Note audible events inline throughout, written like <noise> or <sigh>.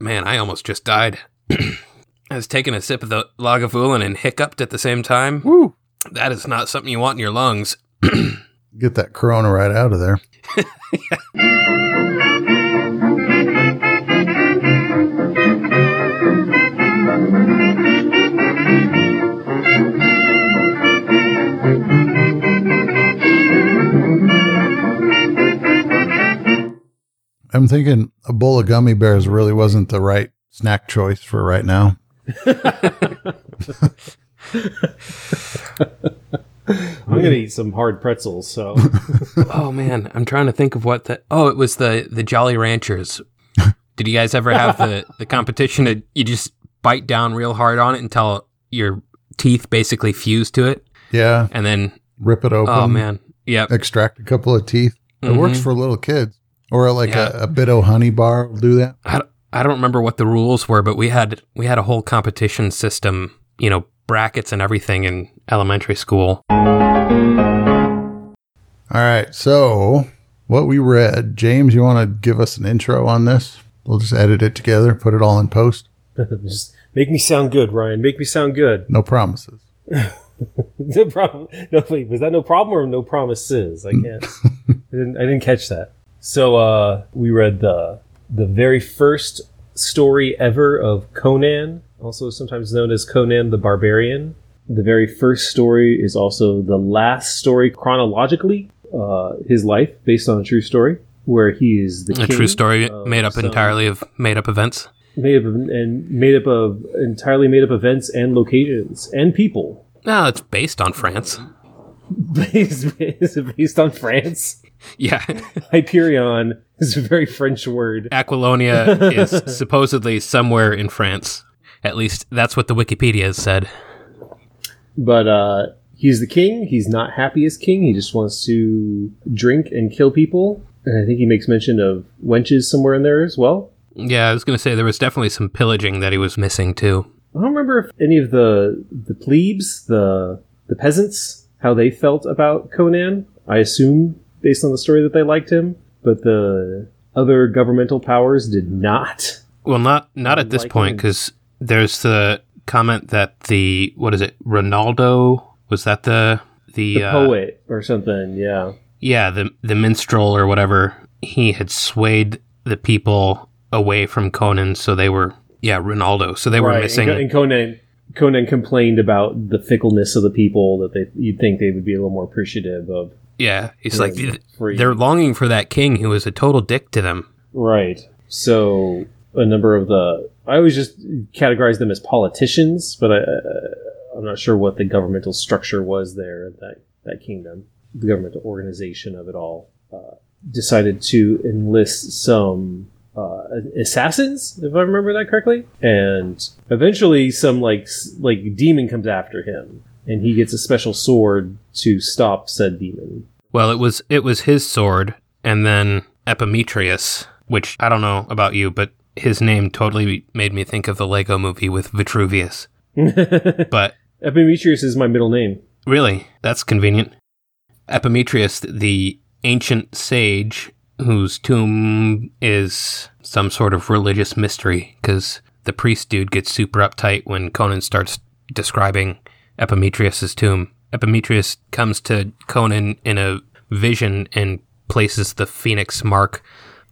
Man, I almost just died. <clears throat> I was taking a sip of the Lagavulin and hiccuped at the same time. Woo! That is not something you want in your lungs. <clears throat> Get that corona right out of there. <laughs> I'm thinking a bowl of gummy bears really wasn't the right snack choice for right now. <laughs> I'm gonna eat some hard pretzels. So <laughs> oh man, I'm trying to think of what the Oh, it was the the Jolly Ranchers. Did you guys ever have the the competition that you just bite down real hard on it until your teeth basically fuse to it Yeah, and then rip it open. oh man. Yep. extract a couple of teeth. It works Mhm. for little kids. Or like Yeah. a, a of honey bar will do that. I, don't- I don't remember what the rules were, but we had we had a whole competition system, you know, brackets and everything in elementary school. All right. So, what we read, James, you want to give us an intro on this? We'll just edit it together, put it all in post. <laughs> just make me sound good, Ryan. Make me sound good. No promises. <laughs> No problem. No wait, was that no problem or no promises? I <laughs> can't. I didn't. I didn't catch that. So uh, we read the the very first story ever of Conan, also sometimes known as Conan the Barbarian. The very first story is also the last story chronologically, uh, his life based on a true story, where he is the A true story made up some- entirely of made up events. made up of, and made up of entirely made up events and locations and people. No, it's based on France. <laughs> Based, is <laughs> it based on France? <laughs> Yeah. Hyperion is a very French word. Aquilonia <laughs> is supposedly somewhere in France. At least that's what the Wikipedia has said. But uh, he's the king. He's not happy as king. He just wants to drink and kill people. And I think he makes mention of wenches somewhere in there as well. Yeah, I was going to say there was definitely some pillaging that he was missing too. I don't remember if any of the the plebes, the the peasants, how they felt about Conan. I assume based on the story that they liked him, but the other governmental powers did not. Well, not not at this Like point because there's the comment that the what is it? Rinaldo was that the the, The uh, poet or something, yeah. Yeah, the the minstrel or whatever. He had swayed the people away from Conan, so they were yeah Rinaldo. So they were Right, missing. And, and Conan Conan complained about the fickleness of the people that they you'd think they would be a little more appreciative of. Yeah, he's like free. they're longing for that king who was a total dick to them. Right. So a number of the I always just categorize them as politicians, but I, uh, I'm not sure what the governmental structure was there that that kingdom, the governmental organization of it all. Uh, decided to enlist some uh, assassins, if I remember that correctly, and eventually some like like demon comes after him, and he gets a special sword to stop said demon. Well, it was it was his sword, and then Epemitreus, which I don't know about you, but his name totally made me think of the Lego movie with Vitruvius. <laughs> But Epemitreus is my middle name. Really? That's convenient. Epemitreus, the ancient sage whose tomb is some sort of religious mystery, because the priest dude gets super uptight when Conan starts describing Epemitreus's tomb. Epemitreus comes to Conan in a vision and places the phoenix mark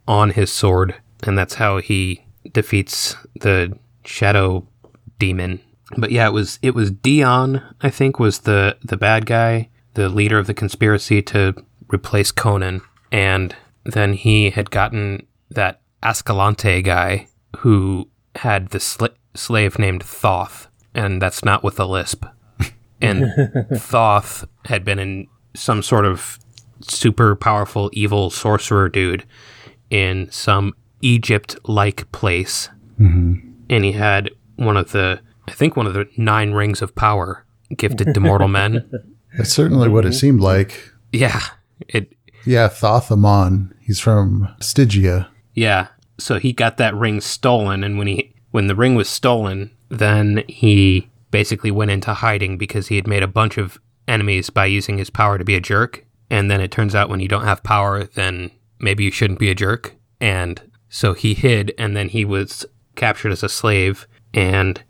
on his sword, and that's how he defeats the shadow demon. But yeah, it was it was Dion, I think, was the the bad guy, the leader of the conspiracy to replace Conan, and then he had gotten that Ascalante guy who had the sl- slave named Thoth, and that's not with a lisp. And <laughs> Thoth had been in some sort of super powerful evil sorcerer dude in some Egypt-like place mm-hmm. and he had one of the I think one of the nine rings of power gifted to mortal men. <laughs> That's certainly what it mm-hmm. seemed like. Yeah. It Yeah, Thoth-Amon. He's from Stygia. yeah. So he got that ring stolen and when he when the ring was stolen, then he basically went into hiding because he had made a bunch of enemies by using his power to be a jerk. And then it turns out when you don't have power, then maybe you shouldn't be a jerk. And so he hid and then he was captured as a slave. And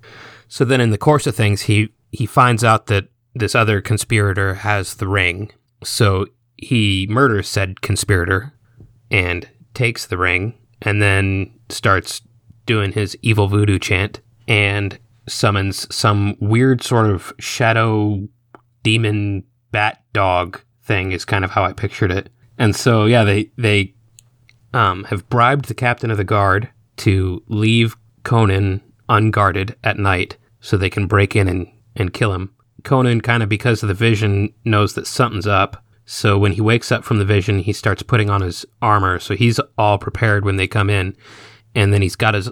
so then in the course of things, he, he finds out that this other conspirator has the ring. So he murders said conspirator and takes the ring and then starts doing his evil voodoo chant and summons some weird sort of shadow demon bat dog thing is kind of how I pictured it. And so yeah, they they um, have bribed the captain of the guard to leave Conan unguarded at night so they can break in and, and kill him. Conan kind of because of the vision knows that something's up. So when he wakes up from the vision, he starts putting on his armor. So he's all prepared when they come in. And then he's got his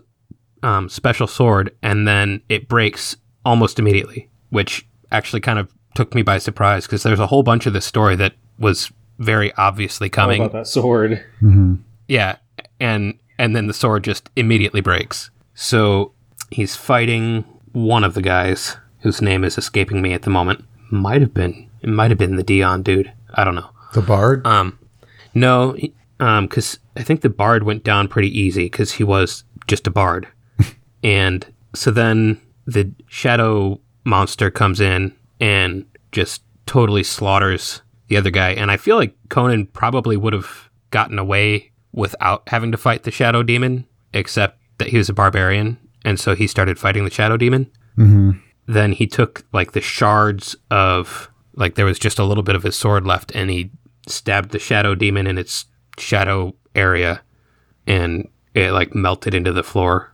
um, special sword, and then it breaks almost immediately, which actually kind of took me by surprise because there's a whole bunch of this story that was very obviously How coming. about that sword? hmm Yeah, and and then the sword just immediately breaks. So he's fighting one of the guys whose name is escaping me at the moment. Might have been it might have been the Dion dude. I don't know. The bard. Um, no, um, because I think the bard went down pretty easy because he was just a bard, and so then the shadow monster comes in and just totally slaughters the other guy. And I feel like Conan probably would have gotten away without having to fight the shadow demon, except that he was a barbarian, and so he started fighting the shadow demon. Hmm then he took like the shards of like there was just a little bit of his sword left and he stabbed the shadow demon in its shadow area and it like melted into the floor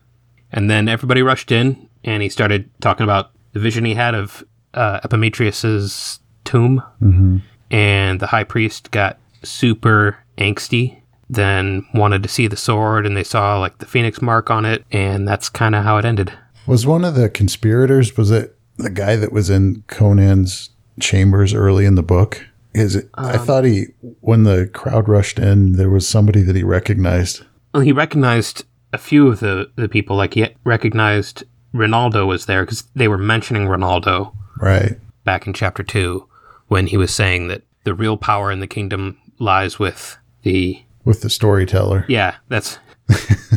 and then everybody rushed in and he started talking about the vision he had of uh, Epemitreus's tomb hmm and the high priest got super angsty then wanted to see the sword and they saw like the phoenix mark on it and that's kind of how it ended Was one of the conspirators? Was it the guy that was in Conan's chambers early in the book? Is it? I thought he, when the crowd rushed in, there was somebody that he recognized. Well, he recognized a few of the, the people. Like he recognized Rinaldo was there because they were mentioning Rinaldo Right. back in chapter two when he was saying that the real power in the kingdom lies with the. With the storyteller. Yeah, that's.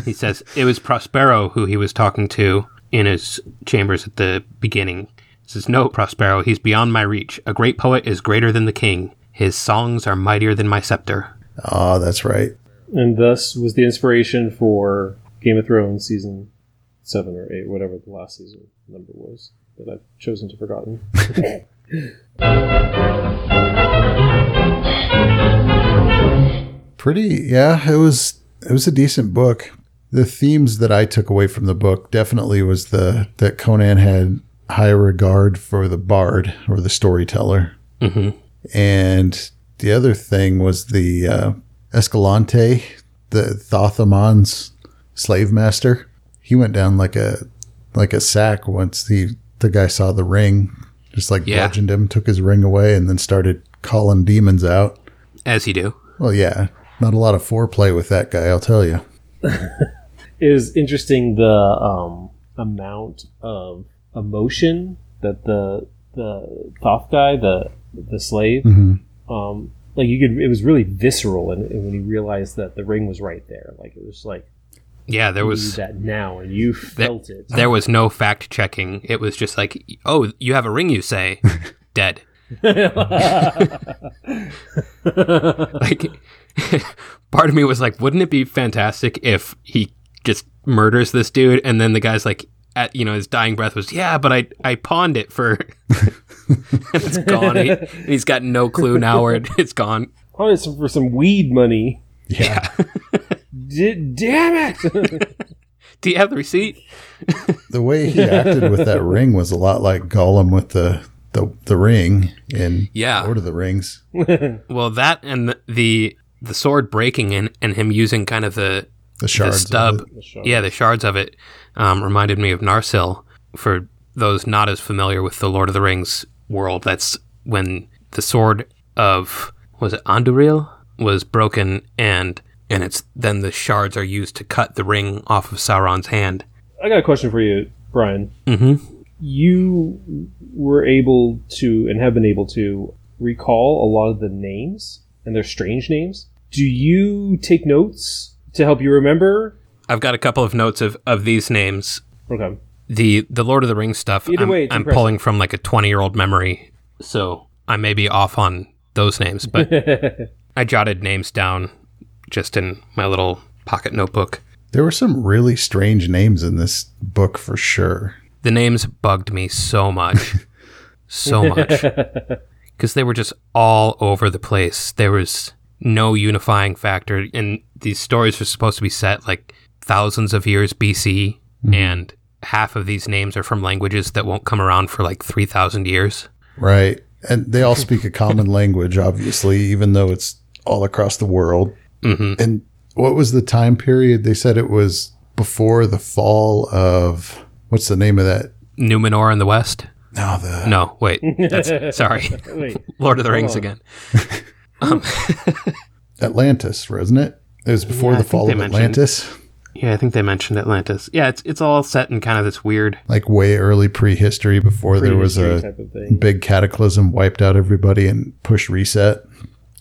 he <laughs> says it was Prospero who he was talking to in his chambers at the beginning. He says, No, Prospero, he's beyond my reach. A great poet is greater than the king. His songs are mightier than my scepter. Oh, that's right. And thus was the inspiration for Game of Thrones season seven or eight, whatever the last season number was that I've chosen to forgotten. <laughs> Pretty, yeah. It was. It was a decent book. The themes that I took away from the book definitely was the that Conan had high regard for the bard or the storyteller, hmm and the other thing was the uh, Ascalante, the Thoth-Amon's slave master. He went down like a like a sack once the the guy saw the ring, just like Yeah. bludgeoned him, took his ring away, and then started calling demons out. As he do. Well, yeah, not a lot of foreplay with that guy, I'll tell you. It is interesting the um, amount of emotion that the the Thoth guy, the the slave, hmm um, like you could. It was really visceral, and, and when he realized that the ring was right there, like it was like Yeah, there was. that now, and you felt it. There was no fact checking. It was just like, oh, you have a ring, you say? <laughs> Dead. <laughs> Like, <laughs> part of me was like, wouldn't it be fantastic if he just murders this dude and then the guy's like, at you know, his dying breath was, yeah, but I I pawned it for. it's gone. He, he's got no clue now where it, it's gone. Oh, it's for some weed money. Yeah. D- damn it! <laughs> Do you have the receipt? <laughs> the way he acted with that <laughs> ring was a lot like Gollum with the the, the ring in Yeah. Lord of the Rings. Well, that and the the, the sword breaking and, and him using kind of the The shards. the of stub. it. Yeah, the shards of it um, reminded me of Narsil. For those not as familiar with the Lord of the Rings world, that's when the sword of was it Anduril was broken, and and it's then the shards are used to cut the ring off of Sauron's hand. I got a question for you, Brian. Mm-hmm. You were able to, and have been able to, recall a lot of the names and their strange names. Do you take notes to help you remember? I've got a couple of notes of, of these names. Okay. The the Lord of the Rings stuff. Either I'm, way, I'm impressive. pulling from like a 20 year old memory, so I may be off on those names, but <laughs> I jotted names down just in my little pocket notebook. There were some really strange names in this book for sure. The names bugged me so much, <laughs> so much, <laughs> because they were just all over the place. There was no unifying factor, and these stories are supposed to be set like thousands of years BC, mm-hmm. and half of these names are from languages that won't come around for like three thousand years. Right. And they all <laughs> speak a common language, obviously, even though it's all across the world. Hmm And what was the time period? They said it was before the fall of what's the name of that? Numenor in the west. No, the No, wait, that's <laughs> sorry, Wait. <laughs> Lord of the Rings on. again. <laughs> Atlantis, wasn't it? It was before Yeah, the fall they of mentioned- Atlantis, Yeah, I think they mentioned Atlantis. Yeah, it's it's all set in kind of this weird. like way early prehistory before there was a type of thing. big cataclysm, wiped out everybody, and pushed reset.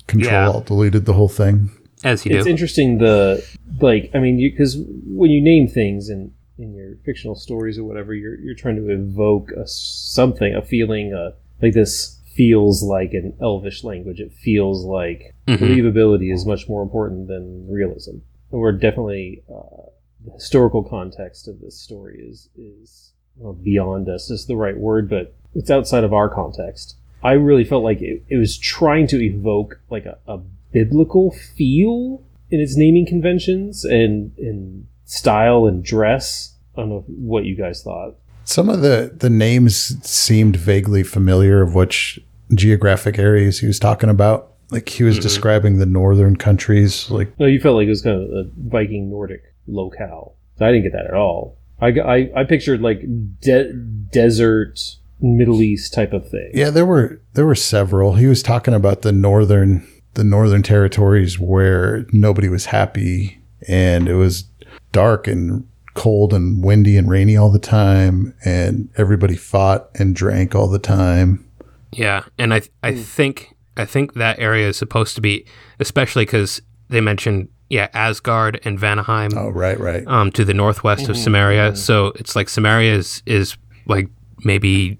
Control Yeah. alt deleted the whole thing. As you It's do. interesting the like I mean because when you name things in in your fictional stories or whatever you're you're trying to evoke a something a feeling uh, like this feels like an elvish language it feels like Mhm. believability is much more important than realism and we're definitely uh, the historical context of this story is is well, beyond us is the right word but it's outside of our context I really felt like it, it was trying to evoke like a, a biblical feel in its naming conventions and in style and dress. I don't know what you guys thought. Some of the the names seemed vaguely familiar of which geographic areas he was talking about. Like he was Mhm. describing the northern countries, like No, you felt like it was kind of a Viking Nordic locale. I didn't get that at all. I, I, I pictured like de- desert Middle East type of thing. Yeah, there were there were several. He was talking about the northern the northern territories where nobody was happy and it was dark and cold and windy and rainy all the time and everybody fought and drank all the time. Yeah, and I I think I think that area is supposed to be, especially because they mentioned yeah Asgard and Vanaheim Oh, right, right. um, to the northwest of Samaria. So it's like Samaria is is like maybe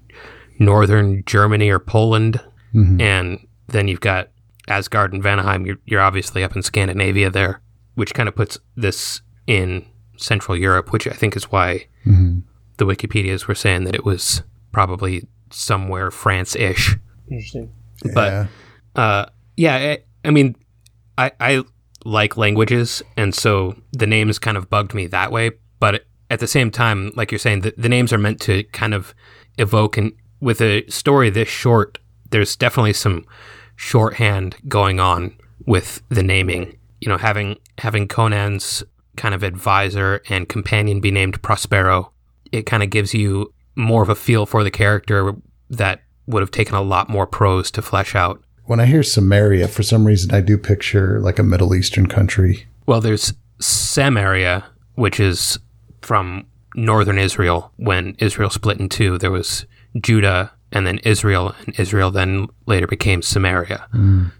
northern Germany or Poland, Mhm. and then you've got Asgard and Vanaheim. You're you're obviously up in Scandinavia there, which kind of puts this in Central Europe, which I think is why Mhm. the Wikipedias were saying that it was probably somewhere France-ish. Interesting. But- yeah. Uh, yeah, I, I mean, I, I like languages, and so the names kind of bugged me that way. But at the same time, like you're saying, the, the names are meant to kind of evoke, and with a story this short, there's definitely some shorthand going on with the naming. You know, having having Conan's kind of advisor and companion be named Prospero, it kind of gives you more of a feel for the character that would have taken a lot more prose to flesh out. When I hear Samaria, for some reason I do picture like a Middle Eastern country. Well, there's Samaria, which is from northern Israel. When Israel split in two, there was Judah and then Israel, and Israel then later became Samaria.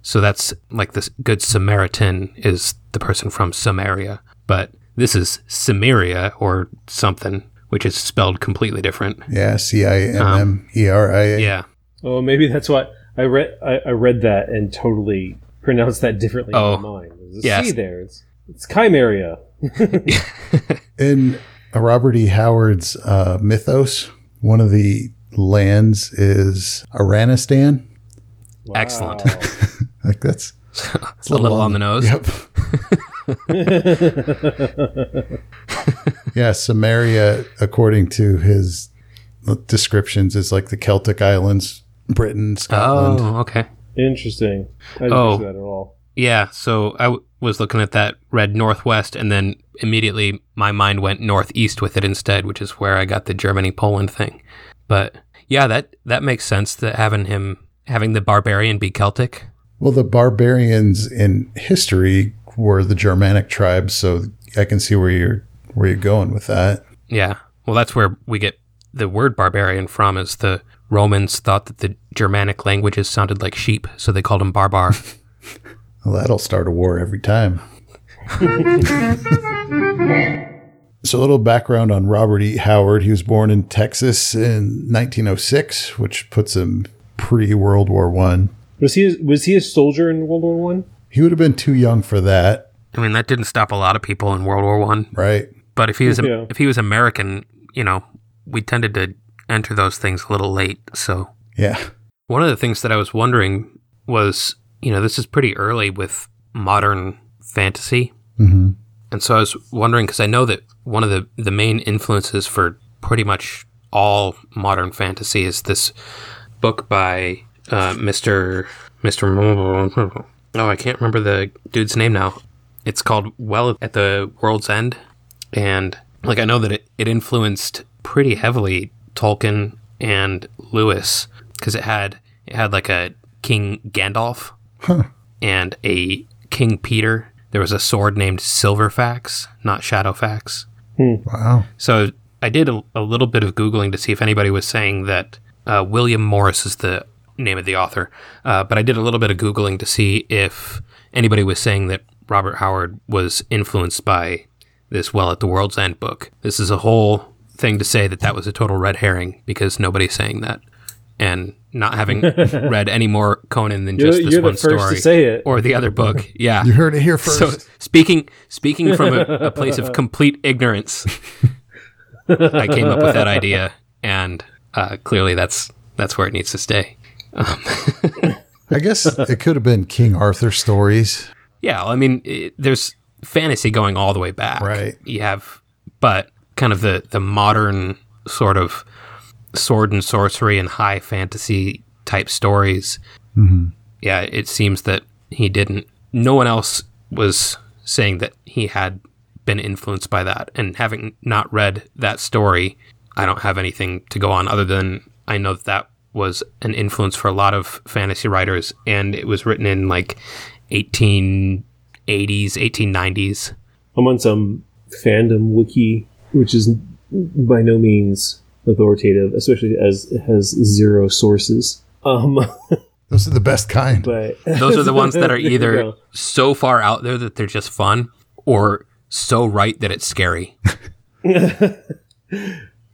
So that's like this good Samaritan is the person from Samaria. But this is Samaria or something, which is spelled completely different. Yeah, C I M M E R I A. Yeah. Oh, maybe that's why I read I, I read that and totally pronounced that differently Oh, in my mind. There's a yes. C there. It's it's Chimeria. <laughs> In Robert E. Howard's uh, mythos, one of the lands is Iranistan. Excellent. <laughs> Like that's It's a little on the nose. Yep. <laughs> yeah, Samaria, according to his descriptions, is like the Celtic islands, Britain, Scotland. Oh, okay. Interesting. I didn't Oh. picture that at all. Yeah, so I w- was looking at that red northwest, and then immediately my mind went northeast with it instead, which is where I got the Germany Poland thing. But yeah, that that makes sense that having him having the barbarian be Celtic. Well, the barbarians in history were the Germanic tribes, so I can see where you're where you're going with that. Yeah, well, that's where we get the word barbarian from. Is the Romans thought that the Germanic languages sounded like sheep, so they called them barbar. <laughs> Well, that'll start a war every time. <laughs> So, a little background on Robert E. Howard. He was born in Texas in 1906, which puts him pre World War One. Was he was he a soldier in World War One? He would have been too young for that, I mean, that didn't stop a lot of people in World War One. right? But if he was Yeah. if he was American, you know, we tended to enter those things a little late. So Yeah. one of the things that I was wondering was, you know, this is pretty early with modern fantasy. hmm And so I was wondering because I know that one of the the main influences for pretty much all modern fantasy is this book by uh, Mr. Mr. <laughs> Oh, I can't remember the dude's name now. It's called Well at the World's End, and like I know that it, it influenced pretty heavily Tolkien and Lewis because it had it had like a King Gandalf and a King Peter. There was a sword named Silverfax, not Shadowfax. Wow. So I did a, a little bit of Googling to see if anybody was saying that uh, William Morris is the name of the author. Uh, but I did a little bit of Googling to see if anybody was saying that Robert Howard was influenced by this Well at the World's End book. This is a whole thing to say that that was a total red herring because nobody's saying that. And not having <laughs> read any more Conan than You're, just this you're the one first story to say it. or the other book. <laughs> Yeah. You heard it here first. So speaking speaking from a, a place of complete ignorance, <laughs> I came up with that idea, and uh, clearly that's that's where it needs to stay. I guess it could have been King Arthur stories. Yeah, I mean, it, there's fantasy going all the way back. Right. You have, but kind of the the modern sort of sword and sorcery and high fantasy type stories. Mm-hmm. Yeah, it seems that he didn't. No one else was saying that he had been influenced by that. And having not read that story, I don't have anything to go on other than I know that that was an influence for a lot of fantasy writers, and it was written in like 1880s, 1890s. I'm on some fandom wiki, which is by no means authoritative, especially as it has zero sources. Um, <laughs> Those are the best kind. but <laughs> Those are the ones that are either go. so far out there that they're just fun, or so right that it's scary. <laughs>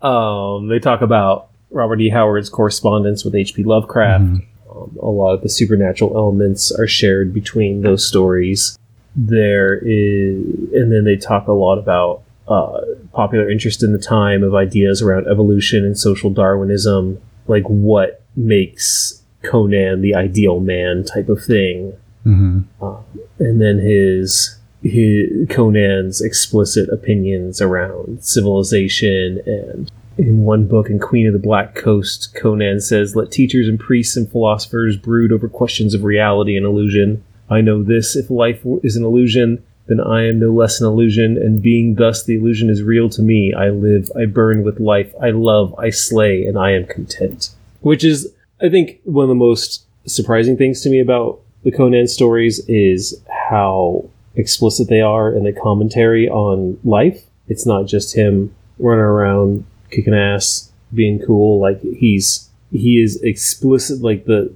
Um, they talk about Robert E. Howard's correspondence with H.P. Lovecraft. Um, a lot of the supernatural elements are shared between those stories. There is, and then they talk a lot about uh, popular interest in the time of ideas around evolution and social Darwinism, like what makes Conan the ideal man type of thing hmm and then his, his Conan's explicit opinions around civilization and in one book in Queen of the Black Coast, Conan says, Let teachers and priests and philosophers brood over questions of reality and illusion. I know this if life is an illusion, then I am no less an illusion, and being thus the illusion is real to me. I live, I burn with life, I love, I slay, and I am content. Which is, I think, one of the most surprising things to me about the Conan stories is how explicit they are in the commentary on life. It's not just him running around kicking ass, being cool. Like he's he is explicit. Like the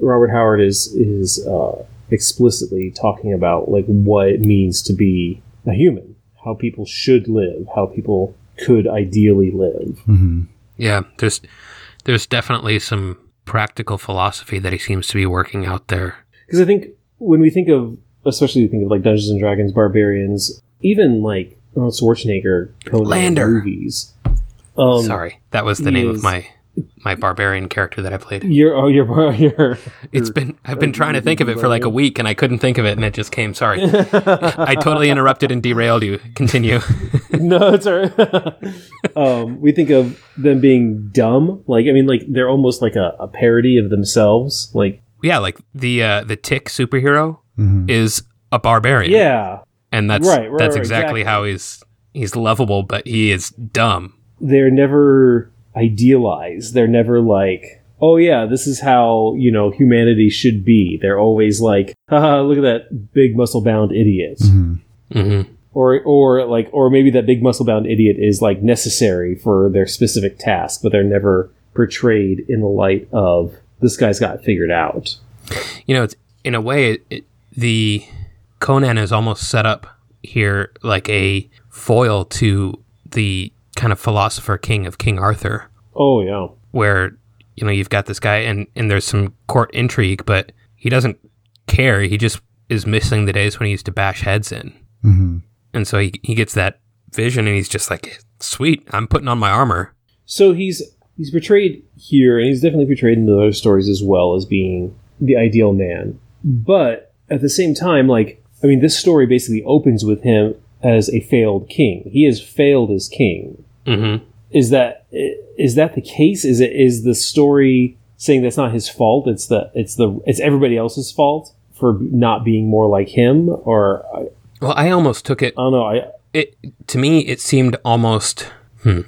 Robert Howard is is uh, explicitly talking about like what it means to be a human, how people should live, how people could ideally live. hmm Yeah, there's there's definitely some practical philosophy that he seems to be working out there. Because I think when we think of, especially we think of like Dungeons and Dragons, Barbarians, even like Arnold Schwarzenegger, Conan Lander. movies. Um, Sorry, that was the name is- of my my barbarian character that I played. You're oh you're <laughs> you're. It's been I've been trying to think of it for like a week and I couldn't think of it and it just came. Sorry, <laughs> I totally interrupted and derailed you. Continue. <laughs> no, it's all right. um, we think of them being dumb. Like I mean, like they're almost like a, a parody of themselves. Like yeah, like the uh, the tick superhero hmm is a barbarian. yeah, and that's Right, right, that's right, exactly, exactly. how he's he's lovable, but he is dumb. they're never idealized. They're never like, oh yeah, this is how you know humanity should be. They're always like, haha, look at that big muscle bound idiot. hmm hmm Or, or like, or maybe that big muscle bound idiot is like necessary for their specific task, but they're never portrayed in the light of this guy's got it figured out. You know, it's in a way it, it, the Conan is almost set up here like a foil to the kind of philosopher king of King Arthur, Oh yeah. where you know you've got this guy and and there's some court intrigue, but he doesn't care. He just is missing the days when he used to bash heads in, hmm and so he he gets that vision and he's just like, sweet, I'm putting on my armor. So he's he's portrayed here, and he's definitely portrayed in the other stories as well as being the ideal man. But at the same time, like I mean, this story basically opens with him as a failed king. He has failed as king. Mm-hmm. Is that is that the case? Is it is the story saying that's not his fault? It's the it's the it's everybody else's fault for not being more like him, or I, Well, I almost took it I don't know. I it to me it seemed almost hmm,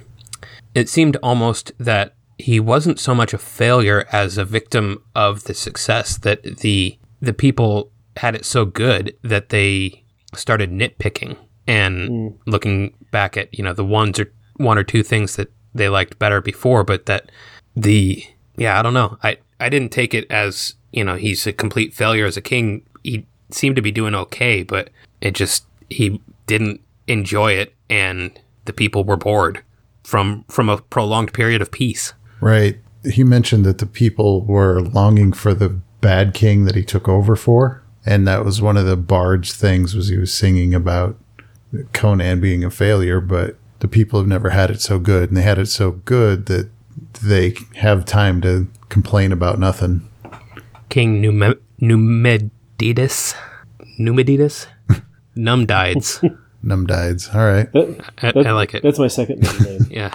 it seemed almost that he wasn't so much a failure as a victim of the success that the the people had it so good that they started nitpicking and looking back at you know the ones or one or two things that they liked better before but that the yeah i don't know. I i didn't take it as you know he's a complete failure as a king. He seemed to be doing okay but it just he didn't enjoy it and the people were bored from from a prolonged period of peace. Right. He mentioned that the people were longing for the bad king that he took over for, and that was one of the bard's things was he was singing about Conan being a failure, but the people have never had it so good, and they had it so good that they have time to complain about nothing. king Nume- numedidas numedidas <laughs> numdides <laughs> Numdides. All right. that, I, that- I like it That's my second middle name. <laughs> yeah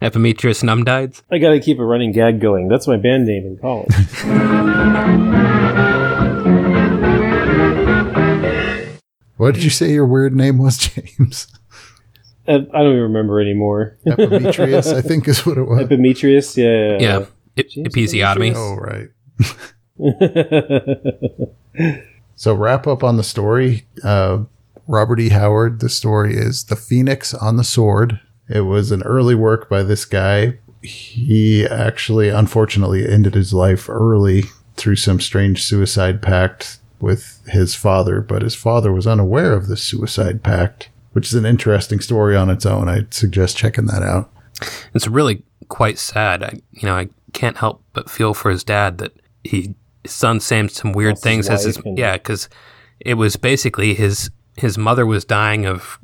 epimetrius numdides I got to keep a running gag going. That's my band name in college. What did you say your weird name was, James? I I don't even remember anymore. Epimetrius, I think is what it was. Epimetrius, yeah. yeah Ep- episiotomy Oh, right. <laughs> So wrap up on the story. Uh, Robert E. Howard. The story is the Phoenix on the Sword. It was an early work by this guy. He actually, unfortunately, ended his life early through some strange suicide pact with his father, but his father was unaware of this suicide pact, which is an interesting story on its own. I'd suggest checking that out. it's really quite sad I, you know i can't help but feel for his dad that he his son saying some weird Lost his things as his wife and- yeah because it was basically his his mother was dying of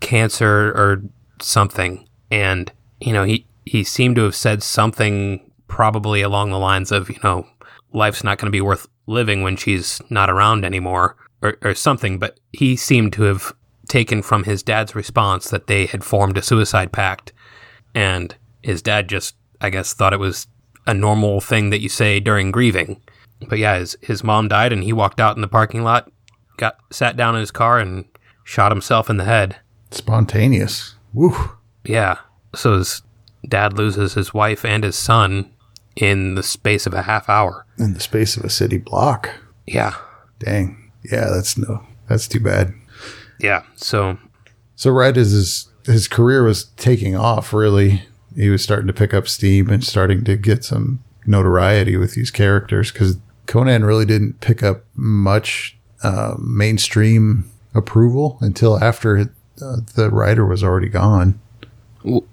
cancer or something and you know he he seemed to have said something probably along the lines of you know life's not going to be worth living when she's not around anymore or, or something but he seemed to have taken from his dad's response that they had formed a suicide pact and his dad just i guess thought it was a normal thing that you say during grieving but yeah his, his mom died and he walked out in the parking lot got sat down in his car and shot himself in the head Spontaneous. Woo. yeah so his dad loses his wife and his son in the space of a half hour In the space of a city block. yeah Dang. Yeah, that's no. That's too bad. Yeah so So right as his his career was taking off, really, he was starting to pick up steam and starting to get some notoriety with these characters because Conan really didn't pick up much uh, mainstream approval until after uh, the writer was already gone.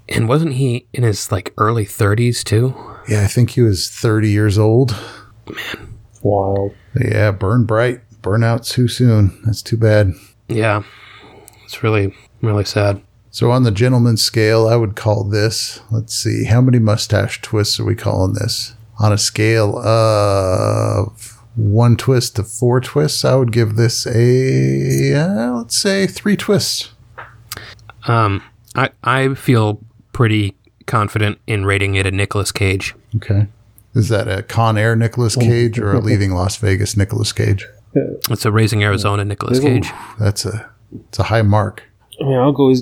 and wasn't he in his like early 30s too Yeah, I think he was 30 years old. Man, wild. Yeah, burn bright, burn out too soon. That's too bad. Yeah it's really really sad So on the gentleman scale, I would call this. Let's see, how many mustache twists are we calling this? On a scale of one twist to four twists, I would give this a uh, let's say three twists. Um, I I feel pretty confident in rating it a Nicolas Cage. Okay, is that a Con Air Nicolas Cage or a <laughs> Leaving Las Vegas Nicolas Cage? It's a Raising Arizona Nicolas There's a- Cage. That's a it's a high mark. I mean, I'll go. I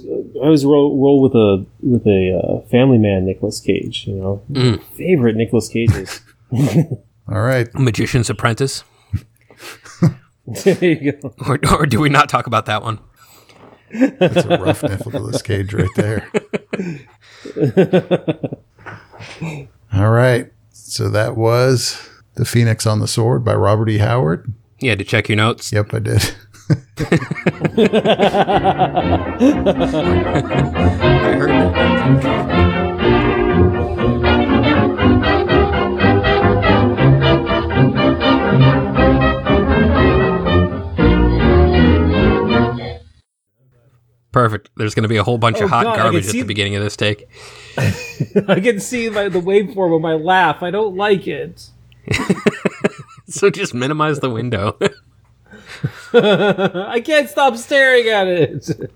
always roll, roll with a with a uh, Family Man Nicolas Cage. You know, Mm. favorite Nicolas Cages. <laughs> All right, Magician's Apprentice, there you go. or or do we not talk about that one? that's a rough Nicolas Cage right there. <laughs> All right, so that was the Phoenix on the Sword by Robert E. Howard. Yeah, to check your notes. Yep, I did. I heard that. Perfect. There's going to be a whole bunch Oh, of hot God, garbage at the beginning of this take. <laughs> I can see my, the waveform of my laugh. I don't like it. <laughs> <laughs> So just minimize the window. <laughs> <laughs> I can't stop staring at it.